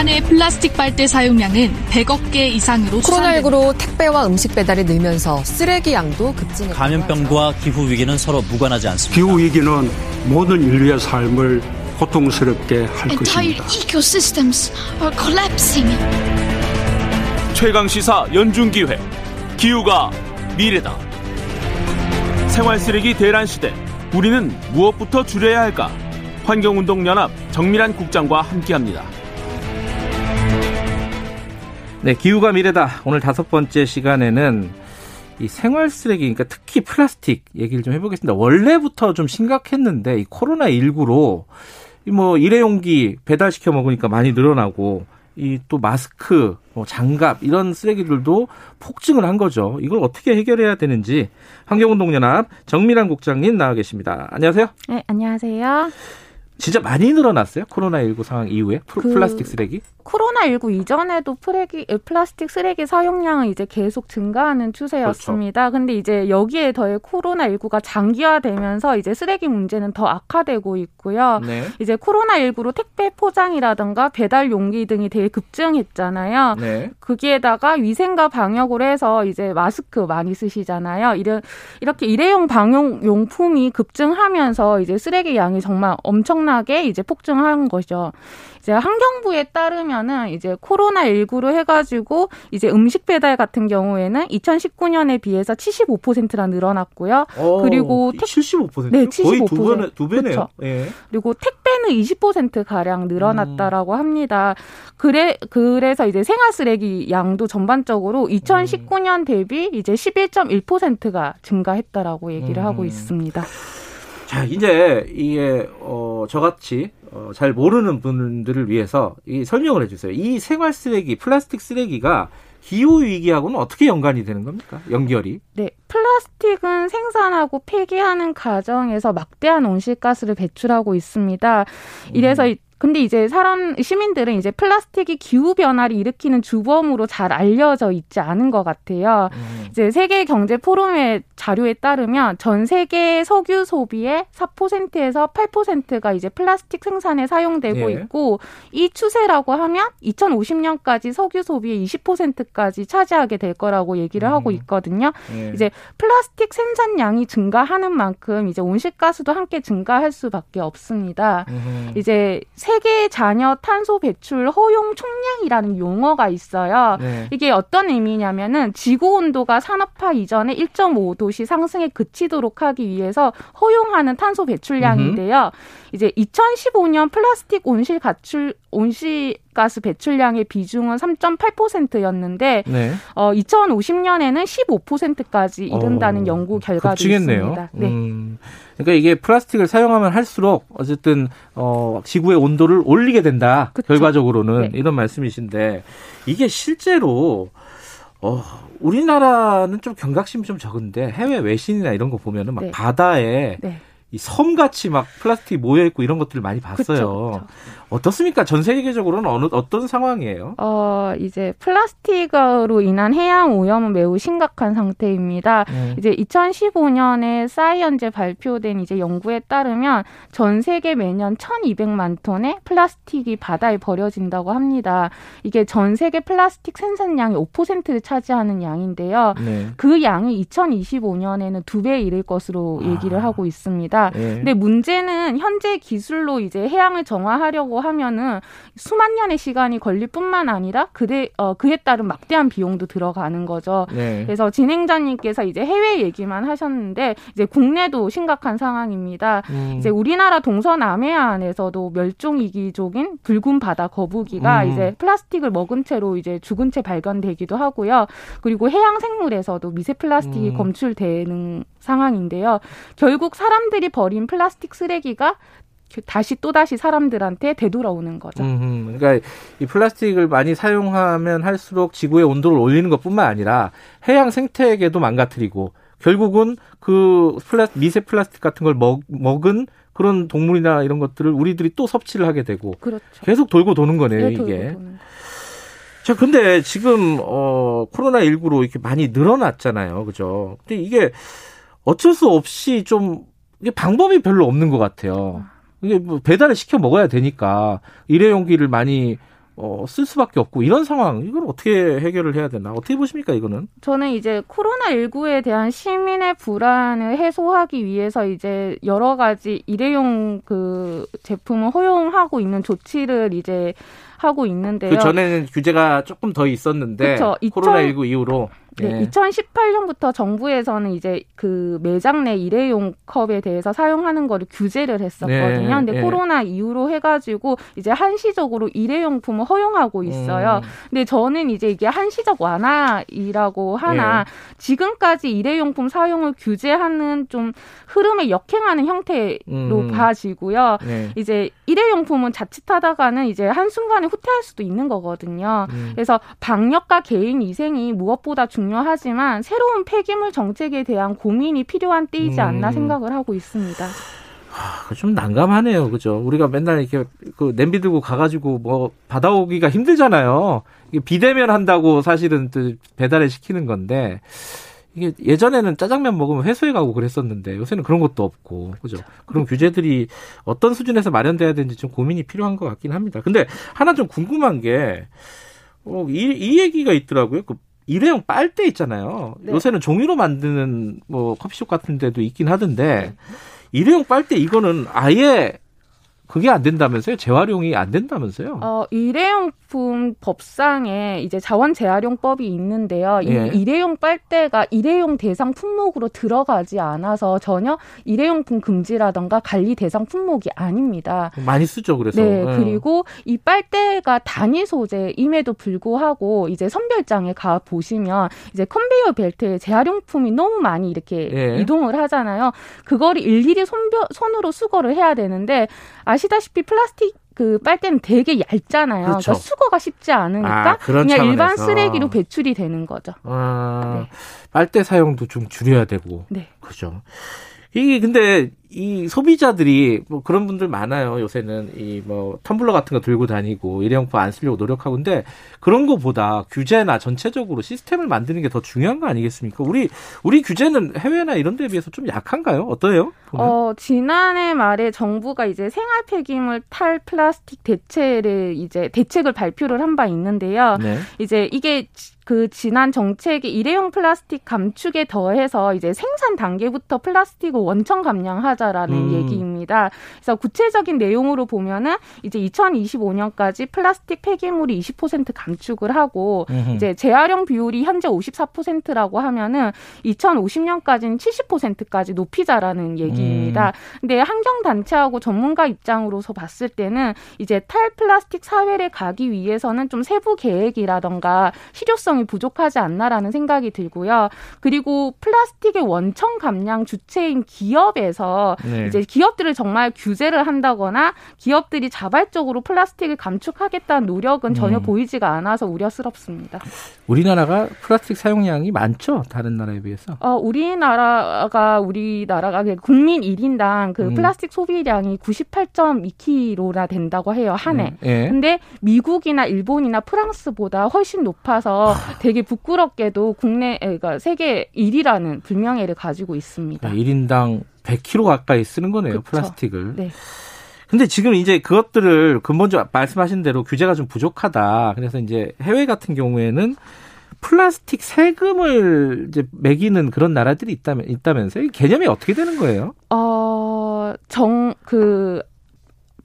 한 해 플라스틱 빨대 사용량은 100억 개 이상으로 코로나19로 택배와 음식 배달이 늘면서 쓰레기 양도 급증했다. 감염병과 기후 위기는 서로 무관하지 않습니다. 기후 위기는 모든 인류의 삶을 고통스럽게 할 것입니다. ecosystems are collapsing. 최강 시사 연중 기회 기후가 미래다. 생활 쓰레기 대란 시대 우리는 무엇부터 줄여야 할까? 환경운동연합 정밀한 국장과 함께합니다. 네, 기후가 미래다. 오늘 다섯 번째 시간에는 이 생활 쓰레기, 그러니까 특히 플라스틱 얘기를 좀 해보겠습니다. 원래부터 좀 심각했는데 이 코로나 19로 뭐 일회용기 배달시켜 먹으니까 많이 늘어나고 이 또 마스크, 뭐 장갑 이런 쓰레기들도 폭증을 한 거죠. 이걸 어떻게 해결해야 되는지 환경운동연합 정밀한 국장님 나와 계십니다. 안녕하세요. 네, 안녕하세요. 진짜 많이 늘어났어요? 코로나19 상황 이후에 그 플라스틱 쓰레기? 코로나19 이전에도 플레기, 플라스틱 쓰레기 사용량은 이제 계속 증가하는 추세였습니다. 그렇죠. 근데 이제 여기에 더해 코로나19가 장기화되면서 이제 쓰레기 문제는 더 악화되고 있고요. 네. 이제 코로나19로 택배 포장이라든가 배달 용기 등이 되게 급증했잖아요. 네. 거기에다가 위생과 방역으로 해서 이제 마스크 많이 쓰시잖아요. 이런 이렇게 일회용 방역 용품이 급증하면서 이제 쓰레기 양이 정말 엄청 나게 이제 폭증한 거죠. 이제 환경부에 따르면은 이제 코로나 19로 해가지고 이제 음식 배달 같은 경우에는 2019년에 비해서 75%나 늘어났고요. 오, 그리고 택 75%? 네, 75%. 거의 두, 번, 두 배네요. 예. 그리고 택배는 20% 가량 늘어났다라고 음. 합니다. 그래 그래서 이제 생활 쓰레기 양도 전반적으로 2019년 대비 이제 11.1%가 증가했다라고 얘기를 음. 하고 있습니다. 자, 이제 이게 어 저같이 어, 잘 모르는 분들을 위해서 이 설명을 해주세요. 이 생활 쓰레기, 플라스틱 쓰레기가 기후 위기하고는 어떻게 연관이 되는 겁니까? 연결이? 네, 플라스틱은 생산하고 폐기하는 과정에서 막대한 온실가스를 배출하고 있습니다. 이래서 음. 근데 이제 사람 시민들은 이제 플라스틱이 기후 변화를 일으키는 주범으로 잘 알려져 있지 않은 것 같아요. 음. 이제 세계 경제 포럼의 자료에 따르면 전 세계 석유 소비의 4%에서 8%가 이제 플라스틱 생산에 사용되고 예. 있고 이 추세라고 하면 2050년까지 석유 소비의 20%까지 차지하게 될 거라고 얘기를 음. 하고 있거든요. 예. 이제 플라스틱 생산량이 증가하는 만큼 이제 온실가스도 함께 증가할 수밖에 없습니다. 음. 이제 세계 잔여 탄소 배출 허용 총량이라는 용어가 있어요. 네. 이게 어떤 의미냐면은 지구 온도가 산업화 이전에 1.5도씨 상승에 그치도록 하기 위해서 허용하는 탄소 배출량인데요. 이제 2015년 플라스틱 온실 가출 온실 가스 배출량의 비중은 3.8%였는데 네. 어 2050년에는 15%까지 이른다는 어, 연구 결과도 급증했네요. 있습니다. 네. 음. 그러니까 이게 플라스틱을 사용하면 할수록 어쨌든 어 지구의 온도를 올리게 된다. 그쵸? 결과적으로는 네. 이런 말씀이신데 이게 실제로 어 우리나라는 좀 경각심이 좀 적은데 해외 외신이나 이런 거 보면은 막 네. 바다에 네. 이 섬같이 막 플라스틱 모여 있고 이런 것들을 많이 봤어요. 그쵸, 그쵸. 어떻습니까? 전 세계적으로는 어느 어떤 상황이에요? 어, 이제 플라스틱으로 인한 해양 오염은 매우 심각한 상태입니다. 음. 이제 2015년에 사이언제 발표된 이제 연구에 따르면 전 세계 매년 1,200만 톤의 플라스틱이 바다에 버려진다고 합니다. 이게 전 세계 플라스틱 생산량의 5%를 차지하는 양인데요. 네. 그 양이 2025년에는 두 배 이를 것으로 얘기를 아. 하고 있습니다. 네. 근데 문제는 현재 기술로 이제 해양을 정화하려고 하면은 수만 년의 시간이 걸릴 뿐만 아니라 그대 어 그에 따른 막대한 비용도 들어가는 거죠. 네. 그래서 진행자님께서 이제 해외 얘기만 하셨는데 이제 국내도 심각한 상황입니다. 음. 이제 우리나라 동서 남해안에서도 멸종 위기종인 붉은 바다 거북이가 음. 이제 플라스틱을 먹은 채로 이제 죽은 채 발견되기도 하고요. 그리고 해양 생물에서도 미세 플라스틱이 음. 검출되는 상황인데요. 결국 사람들이 버린 플라스틱 쓰레기가 다시 또 다시 사람들한테 되돌아오는 거죠. 음, 그러니까 이 플라스틱을 많이 사용하면 할수록 지구의 온도를 올리는 것뿐만 아니라 해양 생태계도 망가뜨리고 결국은 그 플라 미세 플라스틱 같은 걸 먹, 먹은 그런 동물이나 이런 것들을 우리들이 또 섭취를 하게 되고 그렇죠. 계속 돌고 도는 거네요, 네, 이게. 자, 근데 지금 어 코로나 19로 이렇게 많이 늘어났잖아요. 그죠? 근데 이게 어쩔 수 없이 좀 이게 방법이 별로 없는 것 같아요. 이게 뭐 배달을 시켜 먹어야 되니까 일회용기를 많이 어, 쓸 수밖에 없고 이런 상황 이걸 어떻게 해결을 해야 되나 어떻게 보십니까 이거는? 저는 이제 코로나 19에 대한 시민의 불안을 해소하기 위해서 이제 여러 가지 일회용 그 제품을 허용하고 있는 조치를 이제 하고 있는데요. 그 전에는 규제가 조금 더 있었는데 그쵸. 코로나 19 이후로 네, 예. 2018년부터 정부에서는 이제 그 매장 내 일회용 컵에 대해서 사용하는 거를 규제를 했었거든요. 네, 근데 예. 코로나 이후로 해가지고 이제 한시적으로 일회용품을 허용하고 있어요. 음. 근데 저는 이제 이게 한시적 완화이라고 하나 예. 지금까지 일회용품 사용을 규제하는 좀 흐름에 역행하는 형태로 음. 봐지고요. 네. 이제 일회용품은 자칫하다가는 이제 한순간에 후퇴할 수도 있는 거거든요. 음. 그래서 방역과 개인 위생이 무엇보다 중요하지만 새로운 폐기물 정책에 대한 고민이 필요한 때이지 않나 음. 생각을 하고 있습니다. 아, 좀 난감하네요, 그죠? 우리가 맨날 이렇게 그 냄비 들고 가가지고 뭐 받아오기가 힘들잖아요. 이게 비대면 한다고 사실은 또 배달을 시키는 건데 이게 예전에는 짜장면 먹으면 회수해 가고 그랬었는데 요새는 그런 것도 없고 그죠? 그런 규제들이 어떤 수준에서 마련돼야 되는지 좀 고민이 필요한 것 같긴 합니다. 근데 하나 좀 궁금한 게 어, 이, 이 얘기가 있더라고요. 그 일회용 빨대 있잖아요. 네. 요새는 종이로 만드는 뭐 커피숍 같은 데도 있긴 하던데 일회용 빨대 이거는 아예 그게 안 된다면서요? 재활용이 안 된다면서요? 어, 일회용품 법상에 이제 자원 재활용법이 있는데요. 이 예. 일회용 빨대가 일회용 대상 품목으로 들어가지 않아서 전혀 일회용품 금지라던가 관리 대상 품목이 아닙니다. 많이 쓰죠, 그래서. 네, 예. 그리고 이 빨대가 단위 소재임에도 불구하고 이제 선별장에 가 보시면 이제 컨베이어 벨트에 재활용품이 너무 많이 이렇게 예. 이동을 하잖아요. 그거를 일일이 손벼, 손으로 수거를 해야 되는데 아시다시피 플라스틱 그 빨대는 되게 얇잖아요. 그렇죠. 그러니까 수거가 쉽지 않으니까 아, 그냥 일반 차원에서. 쓰레기로 배출이 되는 거죠. 아, 네. 빨대 사용도 좀 줄여야 되고. 네. 그죠. 이게 근데 이 소비자들이 뭐 그런 분들 많아요. 요새는 이 뭐 텀블러 같은 거 들고 다니고 일회용품 안 쓰려고 노력하고 근데 그런 거보다 규제나 전체적으로 시스템을 만드는 게 더 중요한 거 아니겠습니까? 우리 우리 규제는 해외나 이런 데에 비해서 좀 약한가요? 어떠해요? 보면? 어, 지난해 말에 정부가 이제 생활 폐기물 탈 플라스틱 대체를 이제 대책을 발표를 한 바 있는데요. 네. 이제 이게 지- 그 지난 정책이 일회용 플라스틱 감축에 더해서 이제 생산 단계부터 플라스틱을 원천 감량하자 라는 음. 얘기 입니다. 그래서 구체적인 내용으로 보면은 이제 2025년까지 플라스틱 폐기물이 20% 감축을 하고 음흠. 이제 재활용 비율이 현재 54%라고 하면은 2050년까지는 70%까지 높이자라는 얘기입니다. 근데 환경 단체하고 전문가 입장으로서 봤을 때는 이제 탈플라스틱 사회를 가기 위해서는 좀 세부 계획이라던가 실효성이 부족하지 않나라는 생각이 들고요. 그리고 플라스틱의 원천 감량 주체인 기업에서 네. 이제 기업들을 정말 규제를 한다거나 기업들이 자발적으로 플라스틱을 감축하겠다는 노력은 전혀 음. 보이지가 않아서 우려스럽습니다. 우리나라가 플라스틱 사용량이 많죠? 다른 나라에 비해서. 어, 우리나라가 우리나라가 그 국민 1인당 그 음. 플라스틱 소비량이 98.2kg나 된다고 해요 한 해. 예. 근데 미국이나 일본이나 프랑스보다 훨씬 높아서 되게 부끄럽게도 국내 그러니까 세계 1위라는 불명예를 가지고 있습니다. 1인당 100kg 가까이 쓰는 거네요, 그쵸. 플라스틱을. 네. 근데 지금 이제 그것들을 근본적으로 말씀하신 대로 규제가 좀 부족하다. 그래서 이제 해외 같은 경우에는 플라스틱 세금을 이제 매기는 그런 나라들이 있다면 있다면서요? 이 개념이 어떻게 되는 거예요? 어, 정, 그,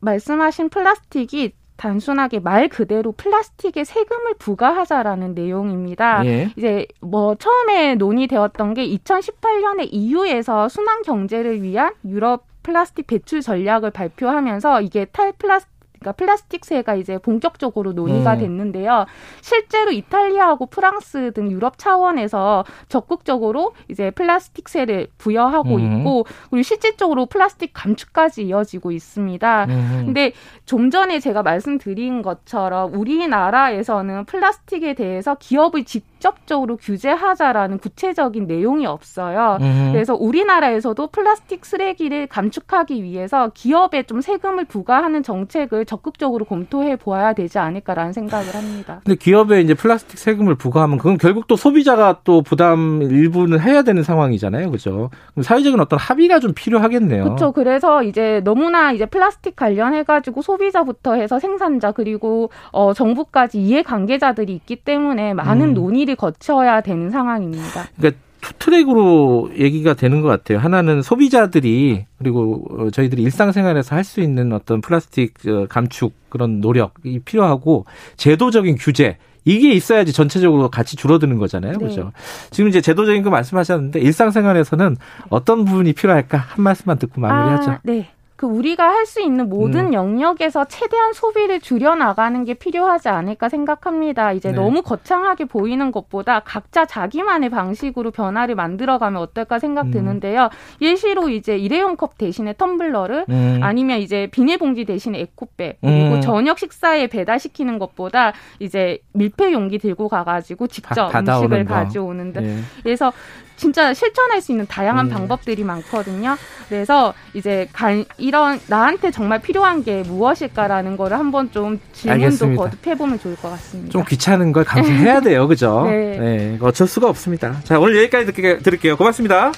말씀하신 플라스틱이 단순하게 말 그대로 플라스틱에 세금을 부과하자라는 내용입니다. 예. 이제 뭐 처음에 논의되었던 게 2018년에 EU에서 순환 경제를 위한 유럽 플라스틱 배출 전략을 발표하면서 이게 탈플라스틱 그러니까 플라스틱세가 이제 본격적으로 논의가 음. 됐는데요. 실제로 이탈리아하고 프랑스 등 유럽 차원에서 적극적으로 이제 플라스틱세를 부여하고 음. 있고 그리고 실질적으로 플라스틱 감축까지 이어지고 있습니다. 음. 근데 좀 전에 제가 말씀드린 것처럼 우리나라에서는 플라스틱에 대해서 기업의 집 직접적으로 규제하자라는 구체적인 내용이 없어요. 음. 그래서 우리나라에서도 플라스틱 쓰레기를 감축하기 위해서 기업에 좀 세금을 부과하는 정책을 적극적으로 검토해 보아야 되지 않을까라는 생각을 합니다. 근데 기업에 이제 플라스틱 세금을 부과하면 그건 결국 또 소비자가 또 부담 일부는 해야 되는 상황이잖아요. 그죠? 그럼 사회적인 어떤 합의가 좀 필요하겠네요. 그렇죠. 그래서 이제 너무나 이제 플라스틱 관련해 가지고 소비자부터 해서 생산자 그리고 어 정부까지 이해 관계자들이 있기 때문에 많은 음. 논의를 거쳐야 되는 상황입니다. 그러니까 two track으로 얘기가 되는 것 같아요. 하나는 소비자들이 그리고 어, 저희들이 일상생활에서 할 수 있는 어떤 플라스틱 어, 감축 그런 노력이 필요하고 제도적인 규제 이게 있어야지 전체적으로 같이 줄어드는 거잖아요. 네. 그렇죠. 지금 이제 제도적인 거 말씀하셨는데 일상생활에서는 어떤 부분이 필요할까 한 말씀만 듣고 마무리하죠. 아, 네. 그 우리가 할 수 있는 모든 음. 영역에서 최대한 소비를 줄여 나가는 게 필요하지 않을까 생각합니다. 이제 네. 너무 거창하게 보이는 것보다 각자 자기만의 방식으로 변화를 만들어가면 어떨까 생각 음. 드는데요. 예시로 이제 일회용 컵 대신에 텀블러를 음. 아니면 이제 비닐봉지 대신에 에코백 그리고 음. 저녁 식사에 배달시키는 것보다 이제 밀폐 용기 들고 가가지고 직접 음식을 거. 가져오는데 예. 그래서 진짜 실천할 수 있는 다양한 음. 방법들이 많거든요. 그래서 이제 간, 이런 나한테 정말 필요한 게 무엇일까라는 거를 한번 좀 질문도 알겠습니다. 거듭해보면 좋을 것 같습니다. 좀 귀찮은 걸 감수해야 돼요. 그죠? 네. 어쩔 수가 없습니다. 자, 오늘 여기까지 듣게, 들을게요. 고맙습니다.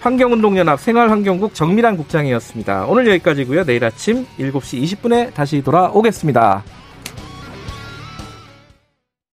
환경운동연합 생활환경국 정미란 국장이었습니다. 오늘 여기까지고요. 내일 아침 7시 20분에 다시 돌아오겠습니다.